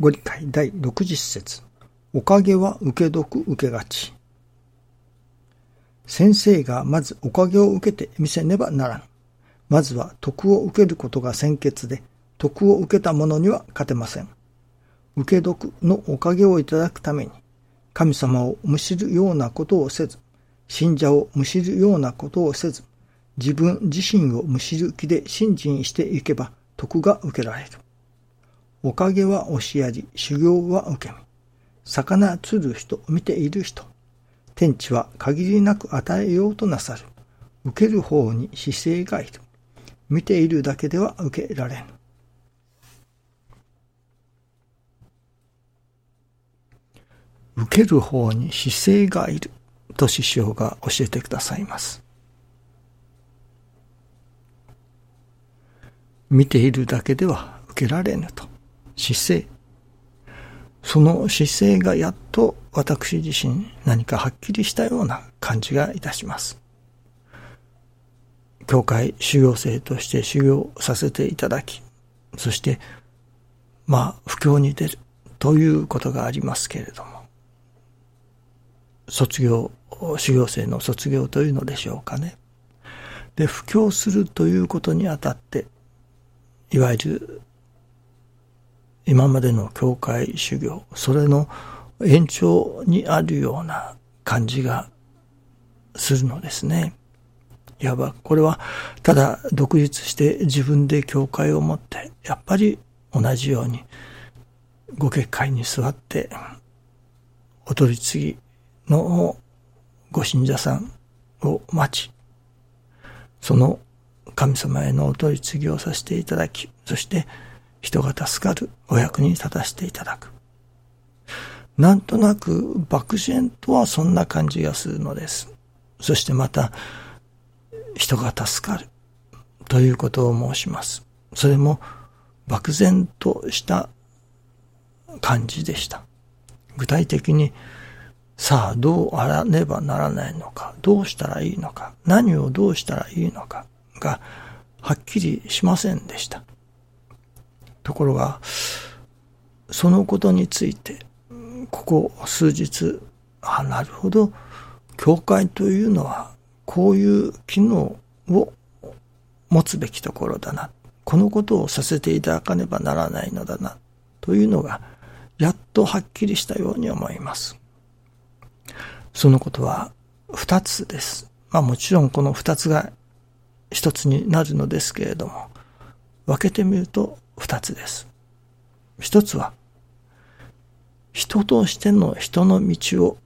ご理解第60節おかげは受け得受けがち。先生がまずおかげを受けてみせねばならぬ。まずは徳を受けることが先決で、徳を受けた者には勝てません。受け得のおかげをいただくために、神様をむしるようなことをせず、信者をむしるようなことをせず、自分自身をむしる気で信心していけば徳が受けられる。おかげは教えり、修行は受け身。魚釣る人、見ている人。天地は限りなく与えようとなさる。受ける方に姿勢がいる。見ているだけでは受けられぬ。受ける方に姿勢がいると師匠が教えてくださいます。見ているだけでは受けられぬと。姿勢。その姿勢がやっと私自身何かはっきりしたような感じがいたします。教会修行生として修行させていただき、そして、まあ、布教に出るということがありますけれども、卒業、修行生の卒業というのでしょうかね。で、布教するということにあたって、いわゆる、今までの教会修行、それの延長にあるような感じがするのですね。いわばこれはただ独立して自分で教会を持ってやっぱり同じようにご結界に座ってお取り次ぎのご信者さんを待ちその神様へのお取り次ぎをさせていただきそして人が助かるお役に立たせていただくなんとなく漠然とはそんな感じがするのですそしてまた人が助かるということを申します。それも漠然とした感じでした。具体的にさあどうあらねばならないのか、どうしたらいいのか、何をどうしたらいいのかがはっきりしませんでした。ところが、そのことについて、ここ数日、あ、なるほど、教会というのはこういう機能を持つべきところだな。このことをさせていただかねばならないのだな。というのが、やっとはっきりしたように思います。そのことは二つです。まあもちろんこの二つが一つになるのですけれども、分けてみると二つです。一つは、人としての人の道を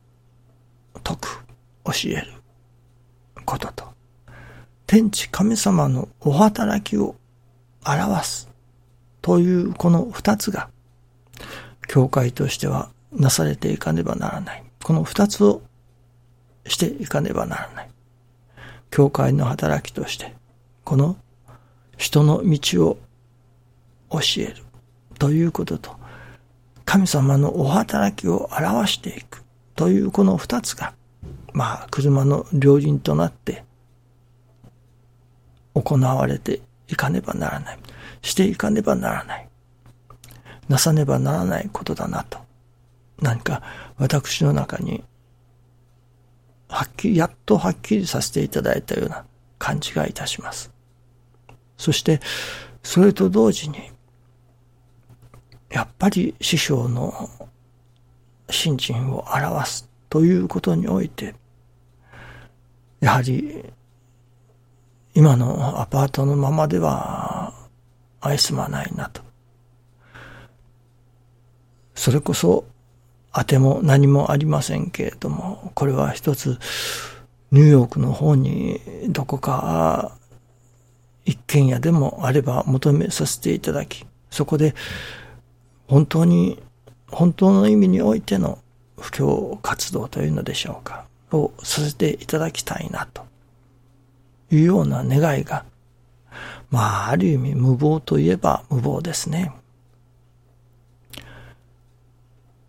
説く、教える。ことと、天地神様のお働きを表すというこの二つが、教会としてはなされていかねばならない。この二つをしていかねばならない。教会の働きとして、この人の道を教えるということと、神様のお働きを表していくというこの二つが、まあ、車の両輪となって行われていかねばならない。していかねばならない。なさねばならないことだなと。何か私の中に、はっきり、やっとはっきりさせていただいたような感じがいたします。そして、それと同時に、やっぱり師匠の信心を表すということにおいて、やはり、今のアパートのままでは愛すまないなと。それこそ、あても何もありませんけれども、これは一つ、ニューヨークの方にどこか一軒家でもあれば求めさせていただき、そこで本当に、本当の意味においての布教活動というのでしょうか。をさせていただきたいなというような願いが、まあ、ある意味無謀といえば無謀ですね。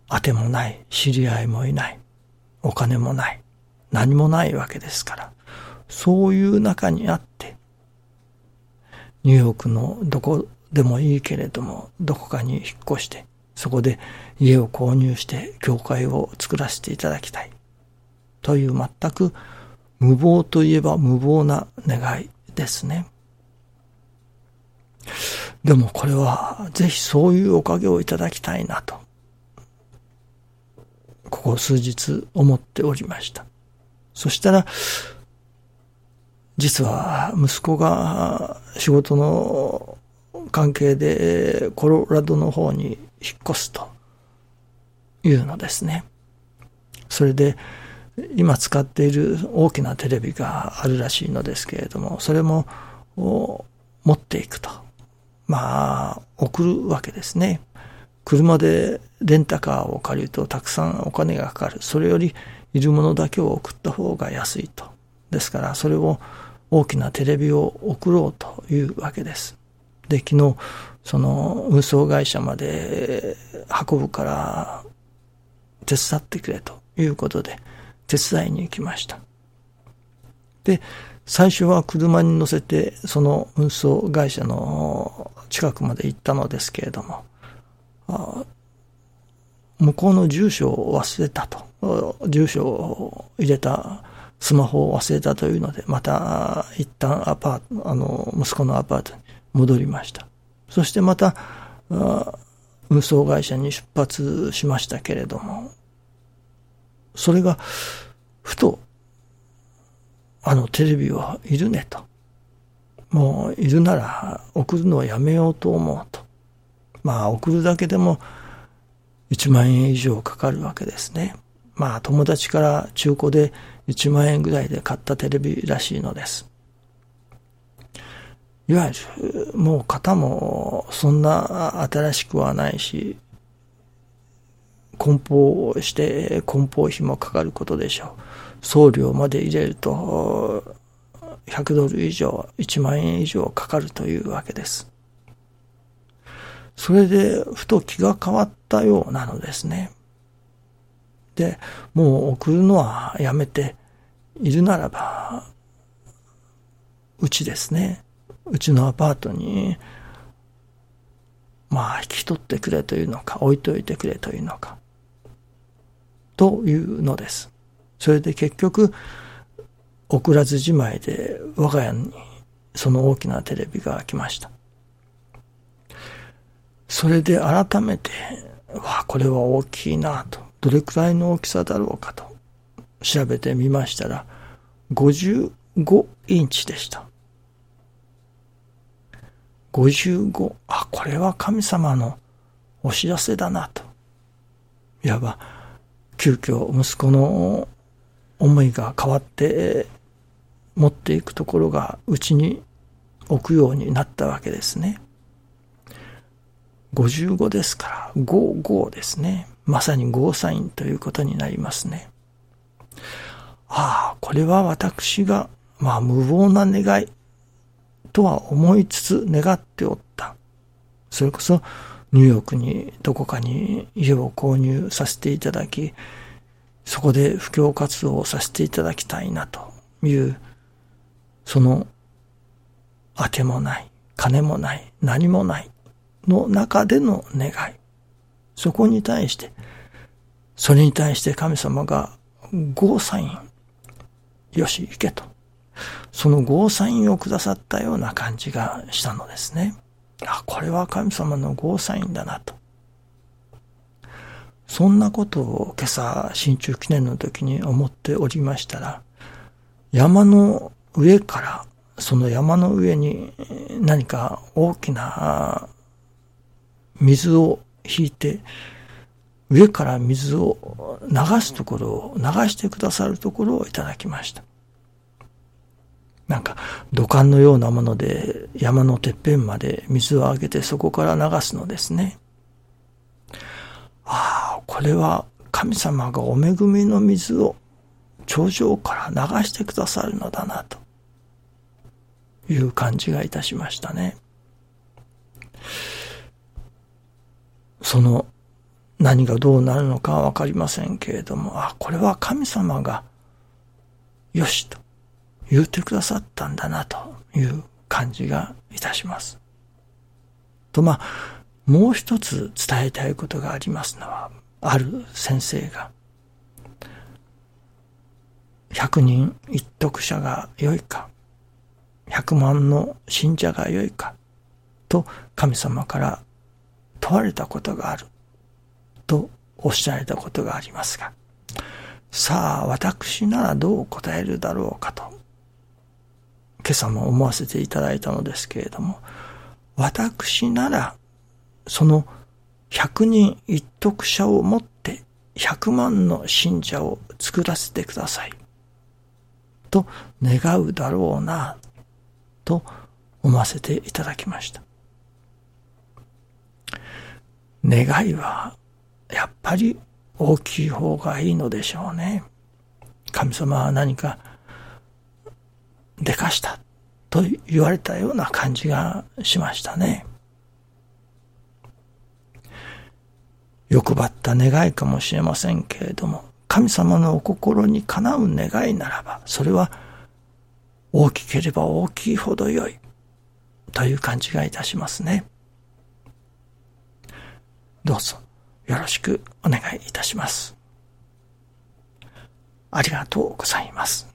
あてもない、知り合いもいない、お金もない、何もないわけですから、そういう中にあって、ニューヨークのどこでもいいけれども、どこかに引っ越して、そこで家を購入して教会を作らせていただきたい。という全く無謀といえば無謀な願いですね。でもこれはぜひそういうおかげをいただきたいなと、ここ数日思っておりました。そしたら、実は息子が仕事の関係でコロラドの方に引っ越すというのですね。それで今使っている大きなテレビがあるらしいのですけれども、それも持っていくと。まあ、送るわけですね。車でレンタカーを借りるとたくさんお金がかかる。それよりいるものだけを送った方が安いと。ですから、それを大きなテレビを送ろうというわけです。で、昨日、その運送会社まで運ぶから手伝ってくれということで手伝いに行きました。で、最初は車に乗せてその運送会社の近くまで行ったのですけれども、向こうの住所を忘れたと。住所を入れたスマホを忘れたというので、また一旦アパート、あの、息子のアパートに戻りました。そしてまた、運送会社に出発しましたけれども、それが、ふと、あのテレビはいるねと。もういるなら送るのはやめようと思うと。まあ送るだけでも1万円以上かかるわけですね。まあ友達から中古で1万円ぐらいで買ったテレビらしいのです。いわゆる、もう型もそんな新しくはないし、梱包して梱包費もかかることでしょう。送料まで入れると、100ドル以上、1万円以上かかるというわけです。それで、ふと気が変わったようなのですね。で、もう送るのはやめて、いるならば、うちですね。うちのアパートに、まあ、引き取ってくれというのか、置いといてくれというのか、というのです。それで結局、送らずじまいで我が家にその大きなテレビが来ました。それで改めて、わあ、これは大きいなと、どれくらいの大きさだろうかと調べてみましたら、55インチでした。55、あ、これは神様のお知らせだなと。いわば、急遽息子の思いが変わって持っていくところがうちに置くようになったわけですね。55ですから、55ですね。まさにゴーサインということになりますね。ああ、これは私が、まあ無謀な願いとは思いつつ願っておった。それこそニューヨークにどこかに家を購入させていただき、そこで布教活動をさせていただきたいなというその、明けもない、金もない、何もないの中での願い。そこに対して、それに対して神様がゴーサイン、よし、行けと。そのゴーサインをくださったような感じがしたのですね。あ、これは神様のゴーサインだなと。そんなことを今朝、新中記念の時に思っておりましたら、山の上からその山の上に何か大きな水を引いて上から水を流すところを流してくださるところをいただきました。なんか土管のようなもので山のてっぺんまで水をあげてそこから流すのですね。ああ、これは神様がお恵みの水を頂上から流してくださるのだなと。いう感じがいたしましたね。その何がどうなるのかはわかりませんけれども、あ、これは神様がよしと言ってくださったんだなという感じがいたします。と、まあ、もう一つ伝えたいことがありますのは、ある先生が、100人一徳者が良いか、100万の信者が良いか、と神様から問われたことがある、とおっしゃられたことがありますが、さあ私ならどう答えるだろうかと、今朝も思わせていただいたのですけれども、私ならその100人一徳者をもって100万の信者を作らせてください。と願うだろうな、と思わせていただきました。願いはやっぱり大きい方がいいのでしょうね。神様は何かでかしたと言われたような感じがしましたね。欲張った願いかもしれませんけれども、神様のお心にかなう願いならば、それは大きければ大きいほど良いという感じがいたしますね。どうぞよろしくお願いいたします。ありがとうございます。